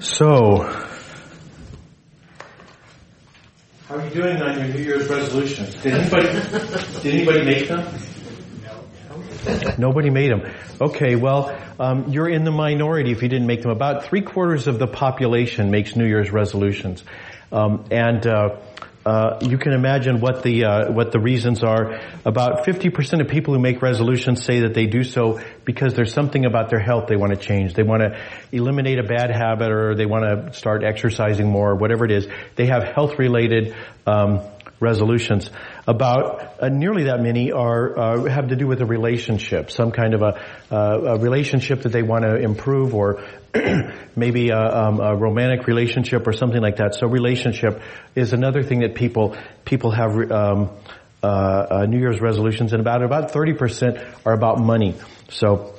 So, how are you doing on your New Year's resolutions? Did anybody did anybody make them? Nobody made them. Okay, well, um, you're in the minority if you didn't make them. About three quarters of the population makes New Year's resolutions, um, and uh, uh, you can imagine what the uh, what the reasons are. About 50% of people who make resolutions say that they do so because there's something about their health they want to change. They want to eliminate a bad habit, or they want to start exercising more, or whatever it is. They have health related um, resolutions. About uh, nearly that many are uh, have to do with a relationship, some kind of a, uh, a relationship that they want to improve, or maybe a, um, a, romantic relationship or something like that. So relationship is another thing that people people have um, uh, uh, New Year's resolutions, and about about thirty percent are about money. So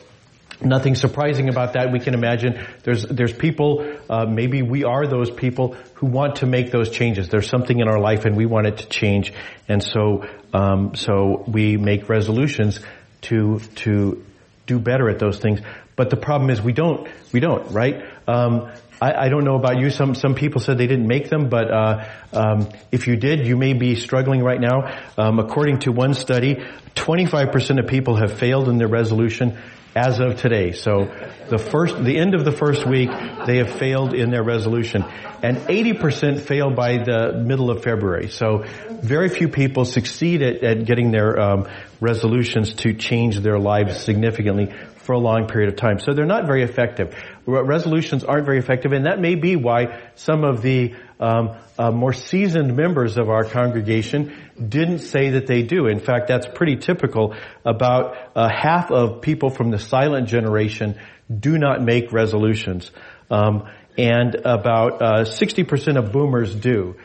Nothing surprising about that. We can imagine there's there's people. Uh, maybe we are those people who want to make those changes. There's something in our life and we want it to change, and so um, so we make resolutions to to do better at those things. But the problem is we don't we don't right. Um, I, I, don't know about you. Some some people said they didn't make them, but uh, um, if you did, you may be struggling right now. Um, according to one study, 25% of people have failed in their resolution as of today. So the first, the end of the first week, they have failed in their resolution. And 80% fail by the middle of February. So very few people succeed at, at getting their um, resolutions to change their lives significantly for a long period of time. So they're not very effective. Resolutions aren't very effective, and that may be why some of the um, uh, more seasoned members of our congregation didn't say that they do. In fact, that's pretty typical. About uh, half of people from the silent generation do not make resolutions, um, and about uh, 60% of boomers do.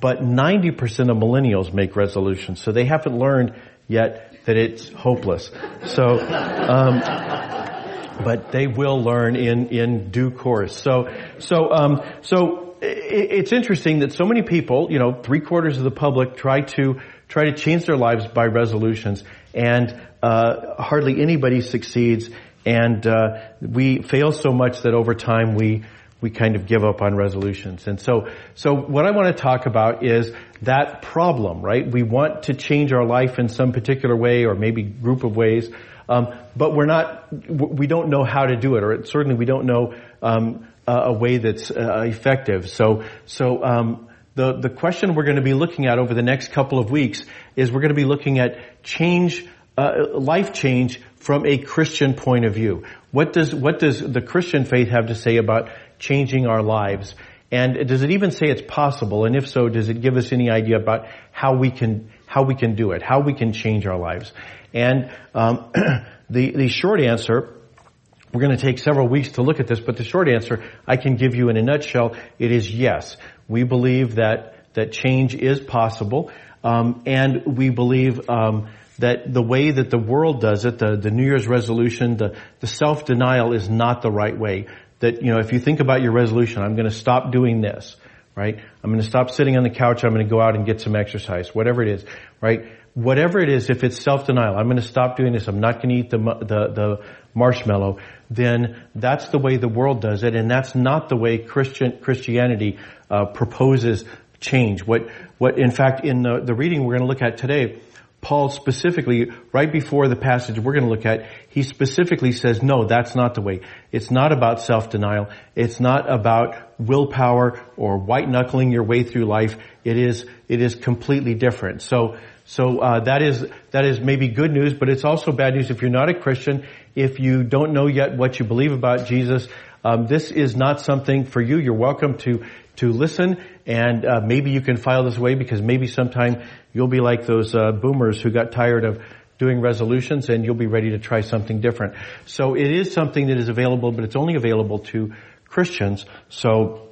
But 90% of millennials make resolutions, so they haven't learned yet that it's hopeless. So, um, but they will learn in in due course. So, so, um, so it's interesting that so many people, you know, three quarters of the public try to try to change their lives by resolutions, and uh, hardly anybody succeeds. And uh, we fail so much that over time we we kind of give up on resolutions. And so, so what I want to talk about is that problem, right? We want to change our life in some particular way, or maybe group of ways, um, but we're not, we don't know how to do it, or certainly we don't know um, a way that's uh, effective. So, so um, the the question we're going to be looking at over the next couple of weeks is we're going to be looking at change, uh, life change from a Christian point of view. What does what does the Christian faith have to say about changing our lives? And does it even say it's possible? And if so, does it give us any idea about how we can how we can do it, how we can change our lives? And um, the the short answer we're going to take several weeks to look at this, but the short answer I can give you in a nutshell, it is yes. We believe that, that change is possible, um, and we believe um, that the way that the world does it, the, the New Year's resolution, the, the self-denial is not the right way. That, you know, if you think about your resolution, I'm going to stop doing this, right? I'm going to stop sitting on the couch, I'm going to go out and get some exercise, whatever it is, right? Whatever it is, if it's self-denial, I'm going to stop doing this, I'm not going to eat the, the, the marshmallow, then that's the way the world does it, and that's not the way Christian Christianity uh, proposes change. What what in fact in the, the reading we're going to look at today, Paul specifically, right before the passage we're going to look at, he specifically says, no, that's not the way. It's not about self-denial. It's not about willpower or white knuckling your way through life. It is, it is completely different. So, so uh, that is that is maybe good news, but it's also bad news if you're not a Christian. If you don't know yet what you believe about Jesus, um, this is not something for you. You're welcome to to listen, and uh, maybe you can file this away because maybe sometime you'll be like those uh, boomers who got tired of doing resolutions, and you'll be ready to try something different. So it is something that is available, but it's only available to Christians. So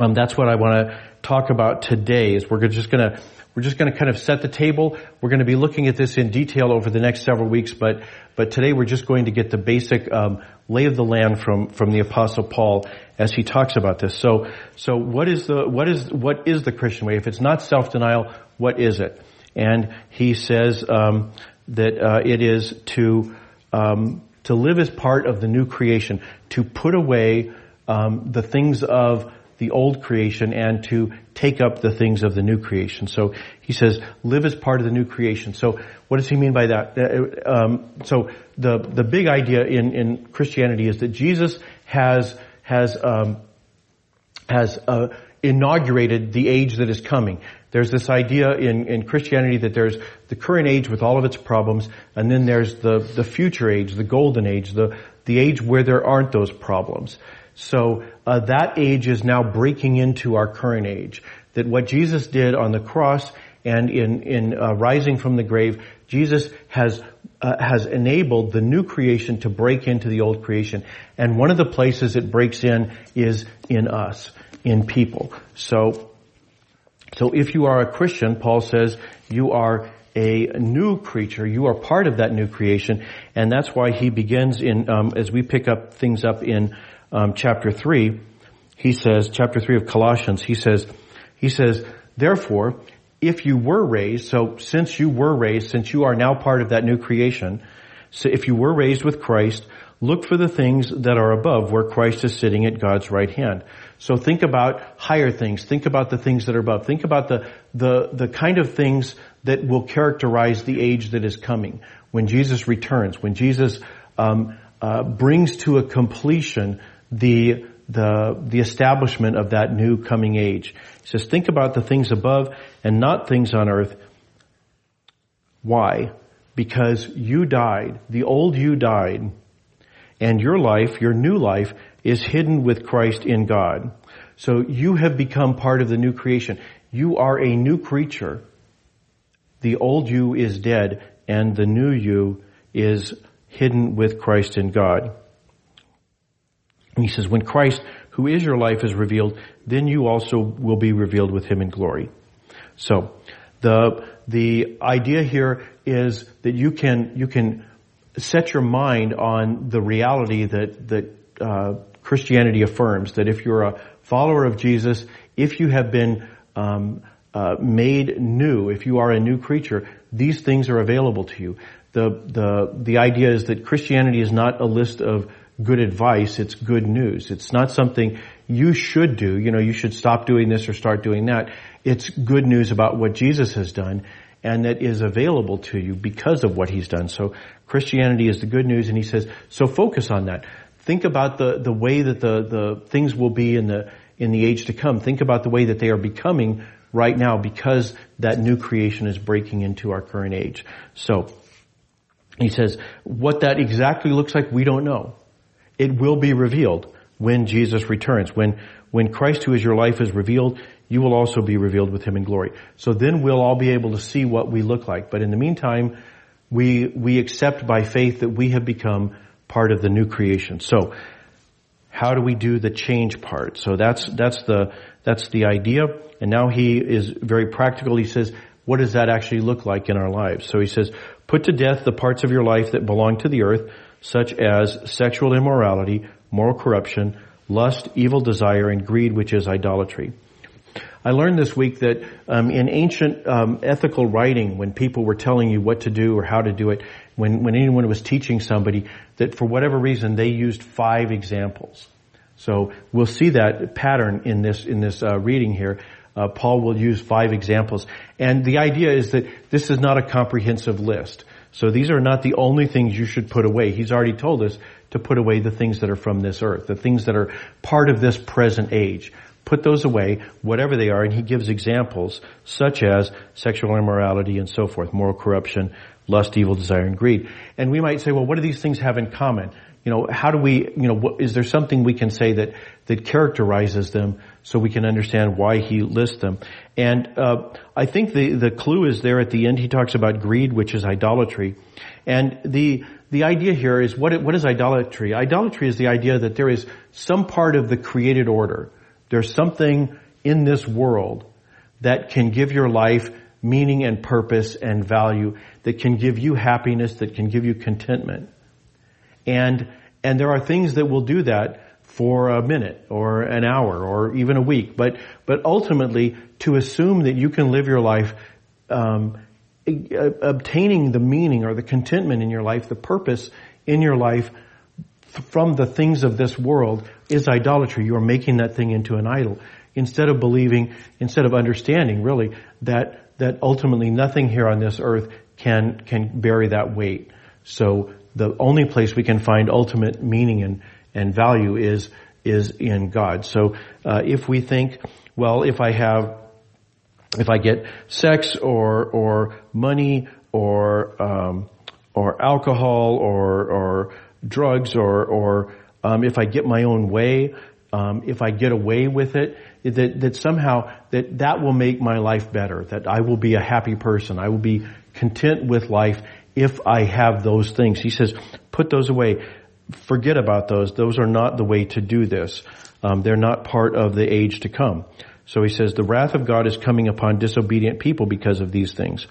um, that's what I want to talk about today. Is we're just going to we're just going to kind of set the table. We're going to be looking at this in detail over the next several weeks, but but today we're just going to get the basic um, lay of the land from from the Apostle Paul as he talks about this. So so what is the what is what is the Christian way? If it's not self denial, what is it? And he says um, that uh, it is to um, to live as part of the new creation, to put away um, the things of the old creation and to take up the things of the new creation. So he says, live as part of the new creation. So what does he mean by that? Uh, um, so the the big idea in in Christianity is that Jesus has has um, has uh, inaugurated the age that is coming. There's this idea in, in Christianity that there's the current age with all of its problems, and then there's the, the future age, the golden age, the, the age where there aren't those problems. So uh, that age is now breaking into our current age. That what Jesus did on the cross and in in uh, rising from the grave, Jesus has uh, has enabled the new creation to break into the old creation. And one of the places it breaks in is in us, in people. So, so if you are a Christian, Paul says you are a new creature. You are part of that new creation, and that's why he begins in um, as we pick up things up in um, chapter 3, he says, chapter 3 of Colossians, he says, he says, therefore, if you were raised, so since you were raised, since you are now part of that new creation, so if you were raised with Christ, look for the things that are above where Christ is sitting at God's right hand. So think about higher things. Think about the things that are above. Think about the, the, the kind of things that will characterize the age that is coming. When Jesus returns, when Jesus um, uh, brings to a completion the, the, the establishment of that new coming age. He says, think about the things above and not things on earth. Why? Because you died. The old you died. And your life, your new life, is hidden with Christ in God. So you have become part of the new creation. You are a new creature. The old you is dead and the new you is hidden with Christ in God. He says, when Christ, who is your life, is revealed, then you also will be revealed with him in glory. So, the, the idea here is that you can, you can set your mind on the reality that, that, uh, Christianity affirms that if you're a follower of Jesus, if you have been um, uh, made new, if you are a new creature, these things are available to you. The the the idea is that Christianity is not a list of good advice, it's good news. It's not something you should do, you know, you should stop doing this or start doing that. It's good news about what Jesus has done and that is available to you because of what he's done. So Christianity is the good news and he says, so focus on that. Think about the, the way that the, the things will be in the, in the age to come. Think about the way that they are becoming right now because that new creation is breaking into our current age. So, he says, what that exactly looks like, we don't know. It will be revealed when Jesus returns. When, when Christ who is your life is revealed, you will also be revealed with him in glory. So then we'll all be able to see what we look like. But in the meantime, we, we accept by faith that we have become part of the new creation. So, how do we do the change part? So that's, that's the, that's the idea. And now he is very practical. He says, what does that actually look like in our lives? So he says, put to death the parts of your life that belong to the earth, such as sexual immorality, moral corruption, lust, evil desire, and greed, which is idolatry. I learned this week that um, in ancient um, ethical writing, when people were telling you what to do or how to do it, when, when anyone was teaching somebody, that for whatever reason they used five examples. So we'll see that pattern in this in this uh, reading here. Uh, Paul will use five examples, and the idea is that this is not a comprehensive list. So these are not the only things you should put away. He's already told us to put away the things that are from this earth, the things that are part of this present age. Put those away, whatever they are, and he gives examples such as sexual immorality and so forth, moral corruption, lust, evil desire, and greed. And we might say, well, what do these things have in common? You know, how do we, you know, what, is there something we can say that, that characterizes them so we can understand why he lists them? And, uh, I think the, the clue is there at the end. He talks about greed, which is idolatry. And the, the idea here is what, what is idolatry? Idolatry is the idea that there is some part of the created order. There's something in this world that can give your life meaning and purpose and value, that can give you happiness, that can give you contentment. And, and there are things that will do that for a minute or an hour or even a week. But, but ultimately, to assume that you can live your life, um, obtaining the meaning or the contentment in your life, the purpose in your life from the things of this world is idolatry. You are making that thing into an idol. Instead of believing, instead of understanding really that, that ultimately nothing here on this earth can, can bear that weight. So the only place we can find ultimate meaning and, and value is, is in God. So, uh, if we think, well, if I have, if I get sex or, or money or, um, or alcohol or, or drugs or, or, um, if I get my own way, um, if I get away with it, that, that somehow that that will make my life better, that I will be a happy person, I will be content with life if I have those things. He says, put those away. Forget about those. Those are not the way to do this. Um, they're not part of the age to come. So he says, the wrath of God is coming upon disobedient people because of these things.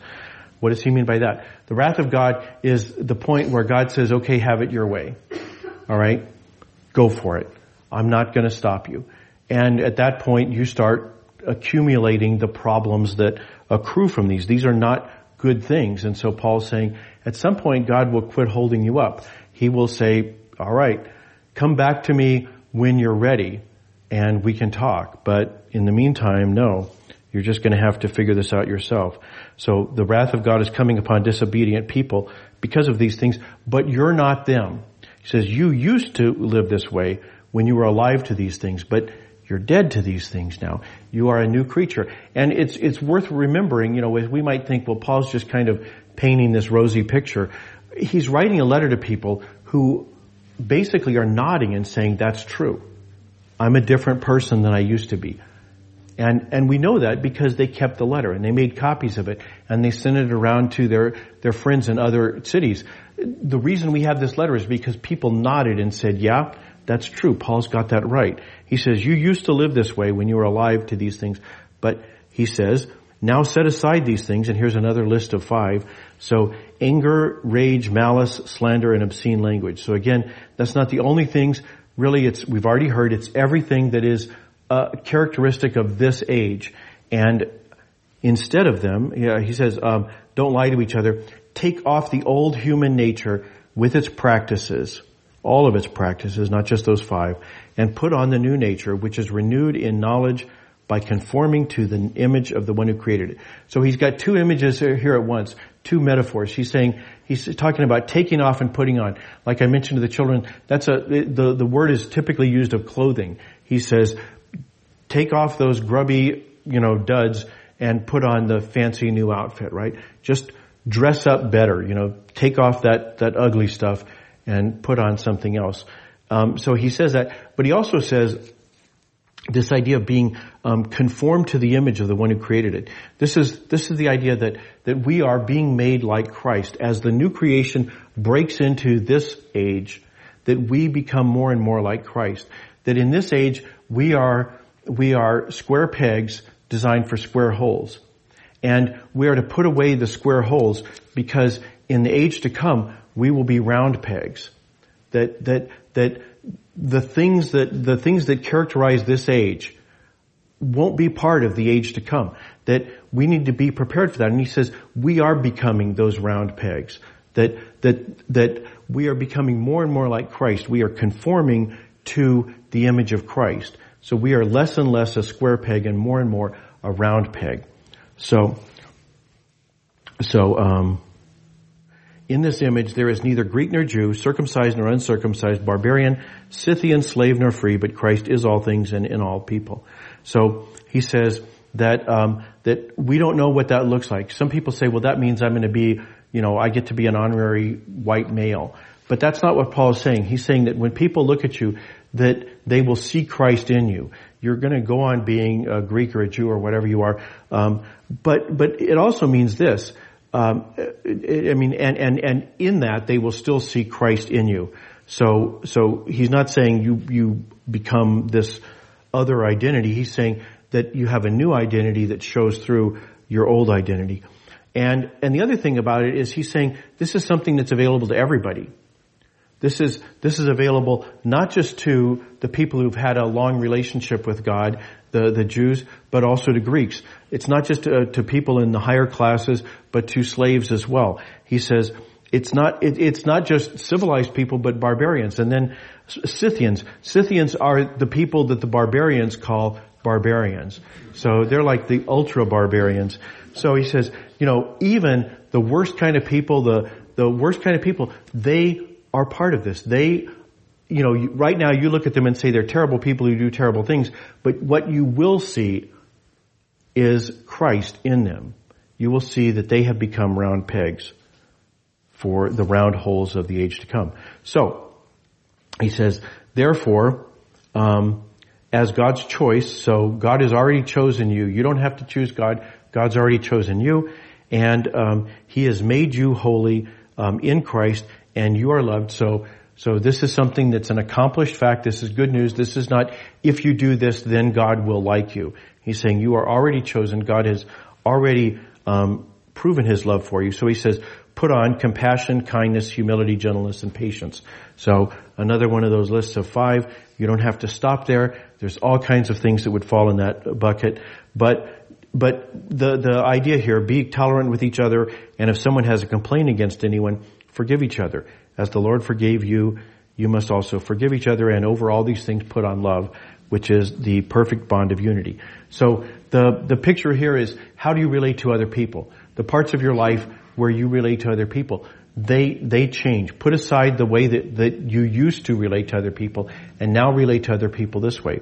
What does he mean by that? The wrath of God is the point where God says, okay, have it your way. All right? Go for it. I'm not going to stop you. And at that point, you start accumulating the problems that accrue from these. These are not good things. And so Paul's saying, at some point, God will quit holding you up. He will say, all right, come back to me when you're ready and we can talk. But in the meantime, no, you're just going to have to figure this out yourself. So the wrath of God is coming upon disobedient people because of these things, but you're not them. He says, you used to live this way when you were alive to these things, but you're dead to these things now. You are a new creature. And it's, it's worth remembering, you know, we might think, well, Paul's just kind of painting this rosy picture. He's writing a letter to people who basically are nodding and saying, that's true. I'm a different person than I used to be. And, and we know that because they kept the letter and they made copies of it and they sent it around to their, their friends in other cities. The reason we have this letter is because people nodded and said, yeah, that's true. Paul's got that right. He says, you used to live this way when you were alive to these things, but he says, now set aside these things, and here's another list of five. So anger, rage, malice, slander, and obscene language. So again, that's not the only things. Really, it's, we've already heard, it's everything that is uh, characteristic of this age. And instead of them, yeah, he says, um, don't lie to each other. Take off the old human nature with its practices all of its practices, not just those five, and put on the new nature, which is renewed in knowledge by conforming to the image of the one who created it. So he's got two images here at once, two metaphors. He's saying, he's talking about taking off and putting on. Like I mentioned to the children, that's a, the, the word is typically used of clothing. He says, take off those grubby, you know, duds and put on the fancy new outfit, right? Just dress up better, you know, take off that, that ugly stuff and put on something else. Um, so he says that, but he also says this idea of being um, conformed to the image of the one who created it. This is this is the idea that that we are being made like Christ as the new creation breaks into this age. That we become more and more like Christ. That in this age we are we are square pegs designed for square holes, and we are to put away the square holes because in the age to come we will be round pegs. That, that, that the things that, the things that characterize this age won't be part of the age to come. That we need to be prepared for that. And he says, we are becoming those round pegs. That, that, that we are becoming more and more like Christ. We are conforming to the image of Christ. So we are less and less a square peg and more and more a round peg. So, so, um, in this image there is neither Greek nor Jew, circumcised nor uncircumcised, barbarian, Scythian, slave nor free, but Christ is all things and in all people. So he says that um, that we don't know what that looks like. Some people say, well, that means I'm going to be, you know, I get to be an honorary white male. But that's not what Paul is saying. He's saying that when people look at you, that they will see Christ in you. You're going to go on being a Greek or a Jew or whatever you are. Um, but but it also means this um, I mean, and, and, and in that they will still see Christ in you. So, so he's not saying you, you become this other identity. He's saying that you have a new identity that shows through your old identity. And, and the other thing about it is he's saying this is something that's available to everybody. This is, this is available not just to the people who've had a long relationship with God, the, the Jews, but also to Greeks. It's not just to, to people in the higher classes, but to slaves as well. He says, it's not, it, it's not just civilized people, but barbarians. And then Scythians. Scythians are the people that the barbarians call barbarians. So they're like the ultra barbarians. So he says, you know, even the worst kind of people, the, the worst kind of people, they are part of this. They, you know, right now you look at them and say they're terrible people who do terrible things, but what you will see is Christ in them. You will see that they have become round pegs for the round holes of the age to come. So, he says, therefore, um, as God's choice, so God has already chosen you. You don't have to choose God. God's already chosen you, and um, He has made you holy um, in Christ, and you are loved. So, so this is something that's an accomplished fact. This is good news. This is not if you do this, then God will like you. He's saying you are already chosen. God has already um, proven His love for you. So He says, put on compassion, kindness, humility, gentleness, and patience. So another one of those lists of five. You don't have to stop there. There's all kinds of things that would fall in that bucket. But, but the, the idea here, be tolerant with each other, and if someone has a complaint against anyone, forgive each other. As the Lord forgave you, you must also forgive each other, and over all these things put on love, which is the perfect bond of unity. So the, the picture here is how do you relate to other people? The parts of your life where you relate to other people. They, they change. Put aside the way that, that you used to relate to other people and now relate to other people this way.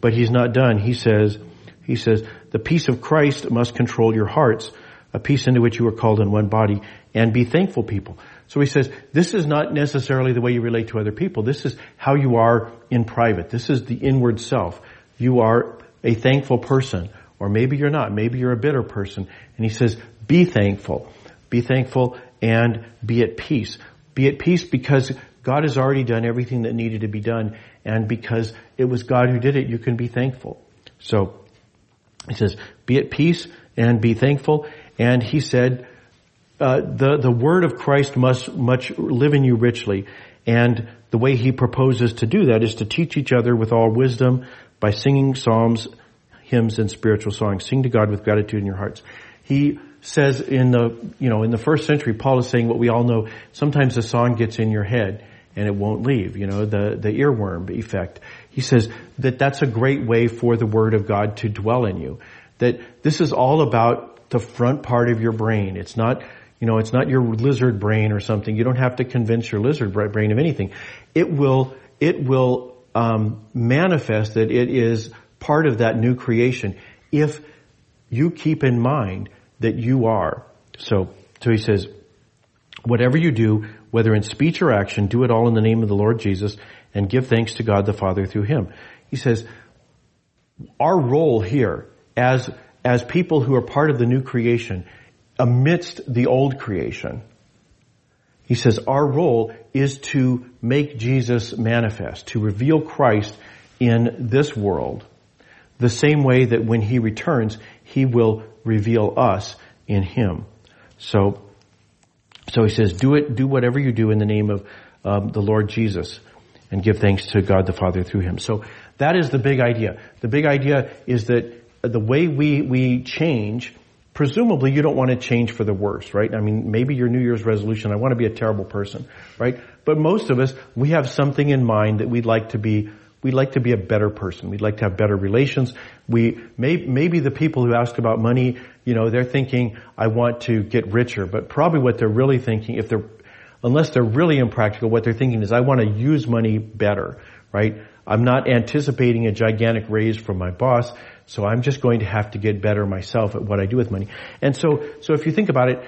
But he's not done. He says, he says, the peace of Christ must control your hearts, a peace into which you are called in one body, and be thankful people. So he says, this is not necessarily the way you relate to other people. This is how you are in private. This is the inward self. You are a thankful person. Or maybe you're not. Maybe you're a bitter person. And he says, be thankful. Be thankful and be at peace. Be at peace because God has already done everything that needed to be done and because it was God who did it, you can be thankful. So, he says, be at peace and be thankful. And he said, uh, the, the word of Christ must much live in you richly. And the way he proposes to do that is to teach each other with all wisdom by singing psalms, hymns, and spiritual songs. Sing to God with gratitude in your hearts. He says in the, you know, in the first century, Paul is saying what we all know, sometimes a song gets in your head and it won't leave, you know, the, the earworm effect. He says that that's a great way for the Word of God to dwell in you. That this is all about the front part of your brain. It's not, you know, it's not your lizard brain or something. You don't have to convince your lizard brain of anything. It will, it will um, manifest that it is part of that new creation if you keep in mind that you are. So, so he says, whatever you do, whether in speech or action, do it all in the name of the Lord Jesus and give thanks to God the Father through him. He says, our role here as, as people who are part of the new creation amidst the old creation, he says our role is to make Jesus manifest, to reveal Christ in this world, the same way that when he returns, he will reveal us in Him. So, so he says, do it, do whatever you do in the name of um, the Lord Jesus and give thanks to God the Father through Him. So that is the big idea. The big idea is that the way we, we change, presumably you don't want to change for the worse, right? I mean, maybe your New Year's resolution, I want to be a terrible person, right? But most of us, we have something in mind that we'd like to be We'd like to be a better person. We'd like to have better relations. We may, maybe the people who ask about money, you know, they're thinking, I want to get richer, but probably what they're really thinking, if they're, unless they're really impractical, what they're thinking is, I want to use money better, right? I'm not anticipating a gigantic raise from my boss, so I'm just going to have to get better myself at what I do with money. And so, so if you think about it,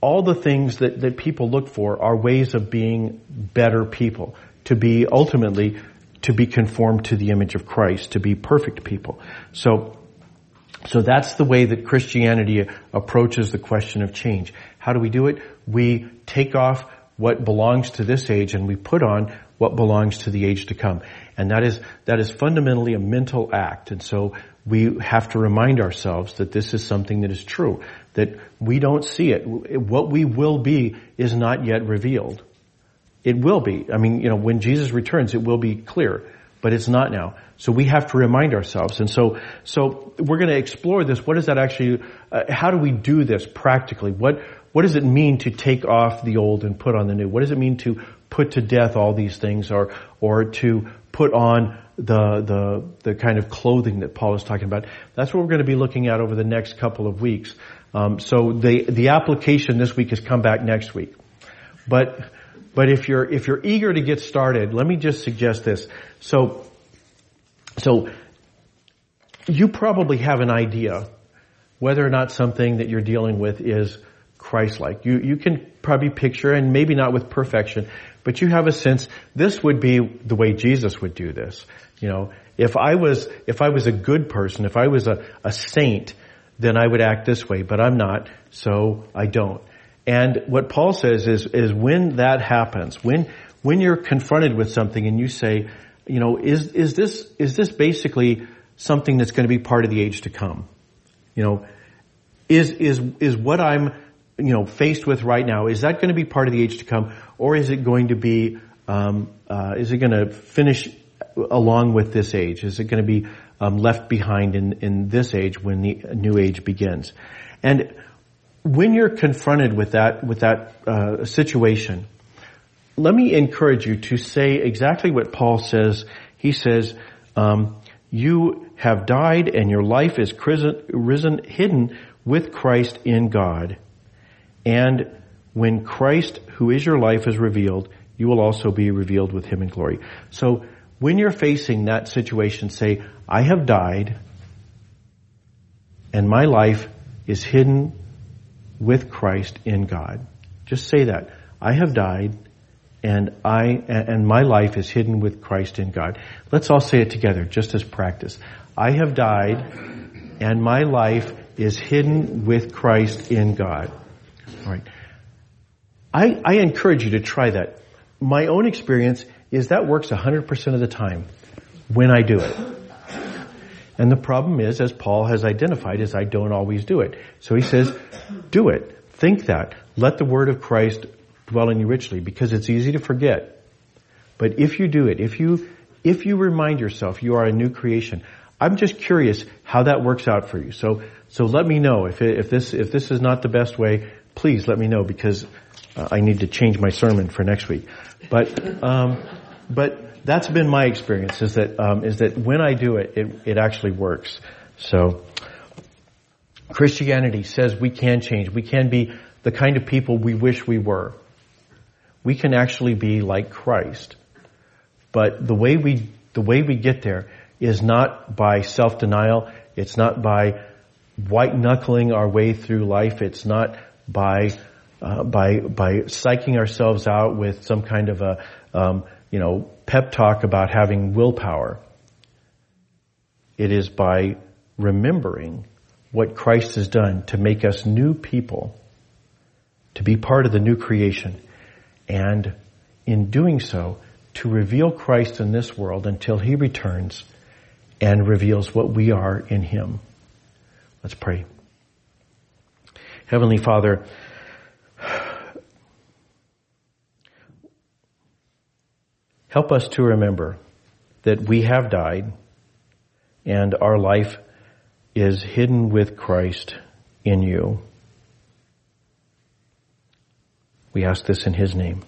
all the things that, that people look for are ways of being better people, to be ultimately to be conformed to the image of Christ, to be perfect people. So, so that's the way that Christianity approaches the question of change. How do we do it? We take off what belongs to this age and we put on what belongs to the age to come. And that is, that is fundamentally a mental act. And so we have to remind ourselves that this is something that is true, that we don't see it. What we will be is not yet revealed. It will be. I mean, you know, when Jesus returns, it will be clear, but it's not now. So we have to remind ourselves. And so, so we're going to explore this. What is that actually, uh, how do we do this practically? What, what does it mean to take off the old and put on the new? What does it mean to put to death all these things or, or to put on the, the, the kind of clothing that Paul is talking about? That's what we're going to be looking at over the next couple of weeks. Um, so the, the application this week has come back next week. But, but if you're, if you're eager to get started, let me just suggest this. So, so you probably have an idea whether or not something that you're dealing with is Christ-like. You, you can probably picture, and maybe not with perfection, but you have a sense this would be the way Jesus would do this. You know, if I was, if I was a good person, if I was a, a saint, then I would act this way, but I'm not, so I don't. And what Paul says is, is when that happens, when, when you're confronted with something and you say, you know, is, is this, is this basically something that's going to be part of the age to come? You know, is, is, is what I'm, you know, faced with right now, is that going to be part of the age to come? Or is it going to be, um, uh, is it going to finish along with this age? Is it going to be um, left behind in, in this age when the new age begins? And when you're confronted with that, with that uh, situation, let me encourage you to say exactly what Paul says. He says, um, you have died and your life is risen, risen, hidden with Christ in God. And when Christ, who is your life, is revealed, you will also be revealed with him in glory. So when you're facing that situation, say, I have died and my life is hidden with Christ in God. Just say that. I have died and I, and my life is hidden with Christ in God. Let's all say it together, just as practice. I have died and my life is hidden with Christ in God. Right. I, I encourage you to try that. My own experience is that works 100% of the time when I do it. And the problem is, as Paul has identified, is I don't always do it. So he says, do it. Think that. Let the word of Christ dwell in you richly because it's easy to forget. But if you do it, if you, if you remind yourself you are a new creation, I'm just curious how that works out for you. So, so let me know if, it, if this, if this is not the best way, please let me know because uh, I need to change my sermon for next week. But, um, but that's been my experience is that, um, is that when I do it, it, it actually works. So, Christianity says we can change. We can be the kind of people we wish we were. We can actually be like Christ. But the way we, the way we get there is not by self-denial. It's not by white knuckling our way through life. It's not by, uh, by, by psyching ourselves out with some kind of a, um, you know, pep talk about having willpower. It is by remembering what Christ has done to make us new people, to be part of the new creation, and in doing so, to reveal Christ in this world until He returns and reveals what we are in Him. Let's pray. Heavenly Father, help us to remember that we have died and our life is hidden with Christ in you. We ask this in His name.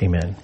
Amen.